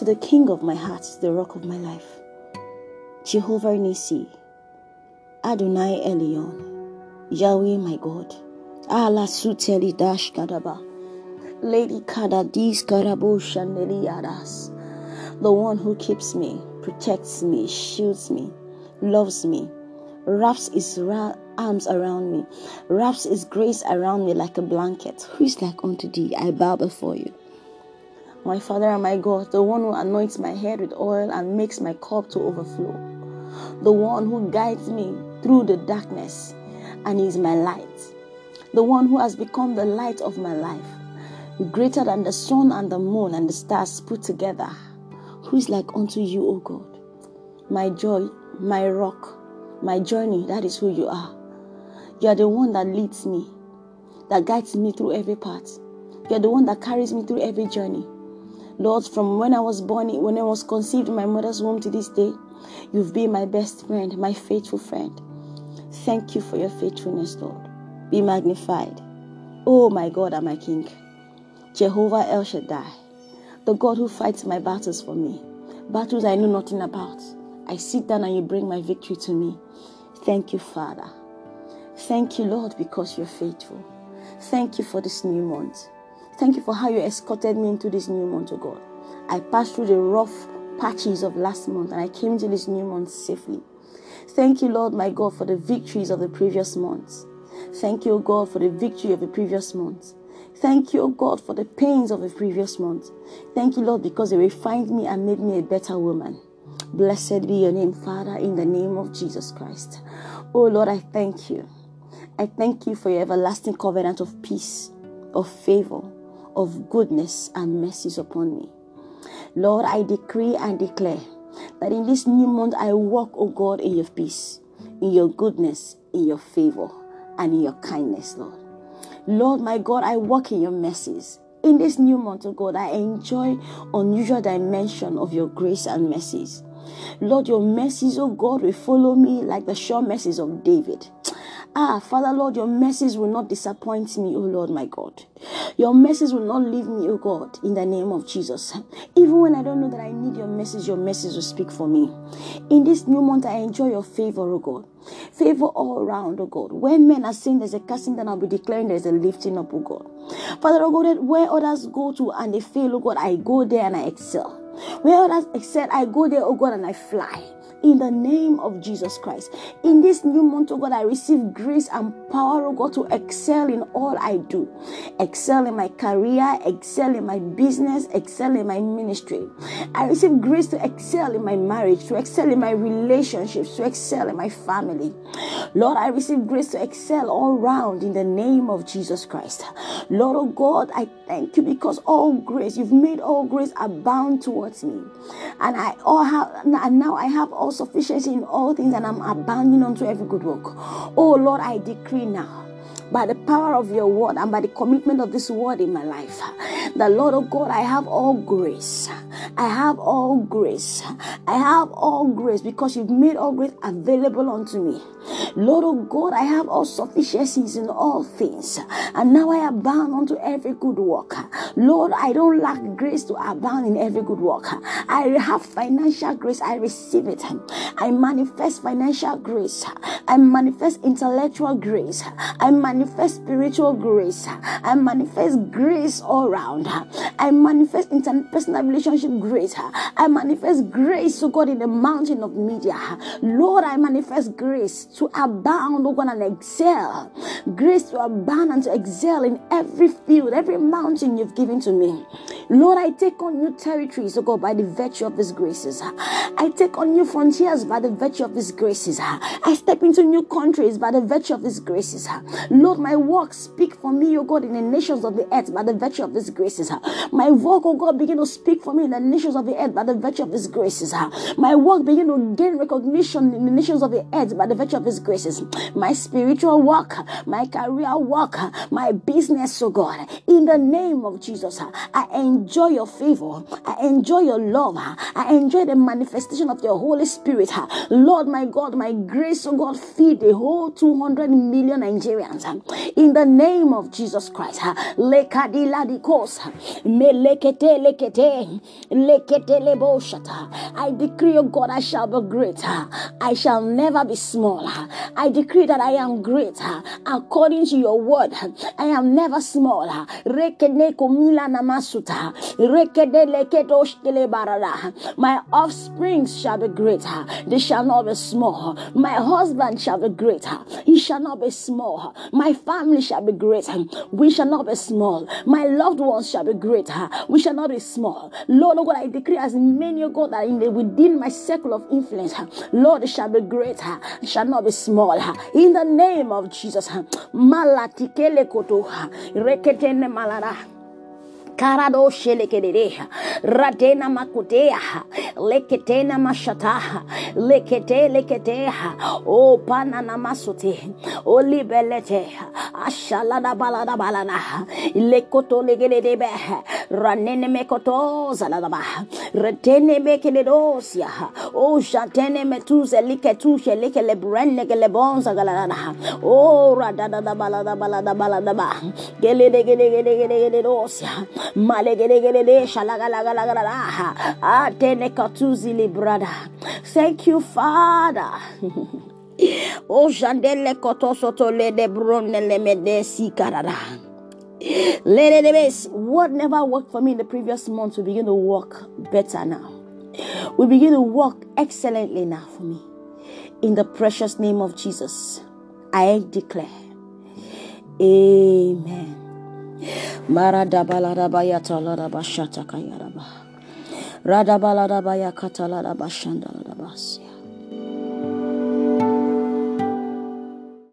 to the King of my heart, the rock of my life. Jehovah Nissi, Adonai Elyon, Yahweh my God. Allah Suteli Dash Kadaba. Lady Kadadis Karabo Shandeli Yadas. The one who keeps me, protects me, shields me, loves me, wraps his ra- arms around me, wraps his grace around me like a blanket. Who is like unto thee? I bow before you. My Father and my God, the one who anoints my head with oil and makes my cup to overflow, the one who guides me through the darkness and is my light, the one who has become the light of my life, greater than the sun and the moon and the stars put together. Who is like unto you, O God? My joy, my rock, my journey, that is who you are. You are the one that leads me, that guides me through every path. You are the one that carries me through every journey. Lord, from when I was born, when I was conceived in my mother's womb to this day, you've been my best friend, my faithful friend. Thank you for your faithfulness, Lord. Be magnified. Oh, my God and my King, Jehovah El Shaddai, the God who fights my battles for me, battles I know nothing about. I sit down and you bring my victory to me. Thank you, Father. Thank you, Lord, because you're faithful. Thank you for this new month. Thank you for how you escorted me into this new month, oh God. I passed through the rough patches of last month and I came to this new month safely. Thank you, Lord, my God, for the victories of the previous months. Thank you, oh God, for the victory of the previous months. Thank you, oh God, for the pains of the previous month. Thank you, Lord, because they refined me and made me a better woman. Blessed be your name, Father, in the name of Jesus Christ. Oh Lord, I thank you. I thank you for your everlasting covenant of peace, of favor, of goodness and mercies upon me. Lord, I decree and declare that in this new month I walk, O God, in your peace, in your goodness, in your favor, and in your kindness, Lord. Lord, my God, I walk in your mercies. In this new month, O God, I enjoy unusual dimension of your grace and mercies. Lord, your mercies, O God, will follow me like the sure mercies of David. Ah, Father, Lord, your mercies will not disappoint me, O Lord, my God. Your mercies will not leave me, O God, in the name of Jesus. Even when I don't know that I need your message, your message will speak for me. In this new month, I enjoy your favor, O God. Favor all around, O God. When men are saying there's a casting down, I'll be declaring there's a lifting up, O God. Father, O God, where others go to and they fail, O God, I go there and I excel. Where others excel, I go there, O God, and I fly in the name of Jesus Christ. In this new month, oh God, I receive grace and power, oh God, to excel in all I do. Excel in my career, excel in my business, excel in my ministry. I receive grace to excel in my marriage, to excel in my relationships, to excel in my family. Lord, I receive grace to excel all round in the name of Jesus Christ. Lord, oh God, I thank you because all grace, you've made all grace abound towards me. And I all have and now I have all sufficiency in all things, and I'm abounding unto every good work. Oh Lord, I decree now by the power of your word and by the commitment of this word in my life. The Lord of God, I have all grace. I have all grace. I have all grace because you've made all grace available unto me. Lord of God, I have all sufficiencies in all things. And now I abound unto every good work. Lord, I don't lack grace to abound in every good work. I have financial grace. I receive it. I manifest financial grace. I manifest intellectual grace. I manifest spiritual grace. I manifest grace all around. I manifest interpersonal relationship grace. I manifest grace, so God, in the mountain of media. Lord, I manifest grace to abound, oh God, and excel. Grace to abound and to excel in every field, every mountain you've given to me. Lord, I take on new territories, oh God, by the virtue of His graces. I take on new frontiers by the virtue of His graces. I step into new countries by the virtue of His graces. Lord, my work speak for me, oh God, in the nations of the earth by the virtue of His graces. My work, oh God, begin to speak for me in the nations of the earth by the virtue of His graces. My work begin to gain recognition in the nations of the earth by the virtue of his graces. My spiritual work, my career work, my business, oh God, in the name of Jesus, I enjoy your favor. I enjoy your love. I enjoy the manifestation of your Holy Spirit. Lord, my God, my grace, oh God, feed the whole 200 million Nigerians in the name of Jesus Christ. I decree, oh God, I shall be great. I shall never be small. I decree that I am great according to your word. I am never small. My offspring shall be greater. They shall not be small. My husband shall be greater. He shall not be small. My family shall be greater. We shall not be small. My loved ones shall be greater. We shall not be small. Lord, oh God, I decree as many, oh God, that in the, within my circle of influence, Lord, shall be greater. Shall not be small. In the name of Jesus. Malatikele koto. Reketene malara. Karado shelekedeha, radena makutea, leketena mashata, lekete leketeha, o panana masute, o libelete, ashalada balada balana, lekoto legedebe, ranene mekoto zaladaba, retene mekedosia, o jantene metuze liketushe lekele brenne gele bonza galana, o radada balada balada balada ba, gele gele gele gele. Ah, Thank you, Father. Oh, jandele kotosoto le de bronele medesi karada. What never worked for me in the previous month will begin to work better now. We begin to work excellently now for me. In the precious name of Jesus, I declare. Amen. Maradabaladabaya taladabashata kayaraba. Radabaladabaya kataladabashandaladabasya.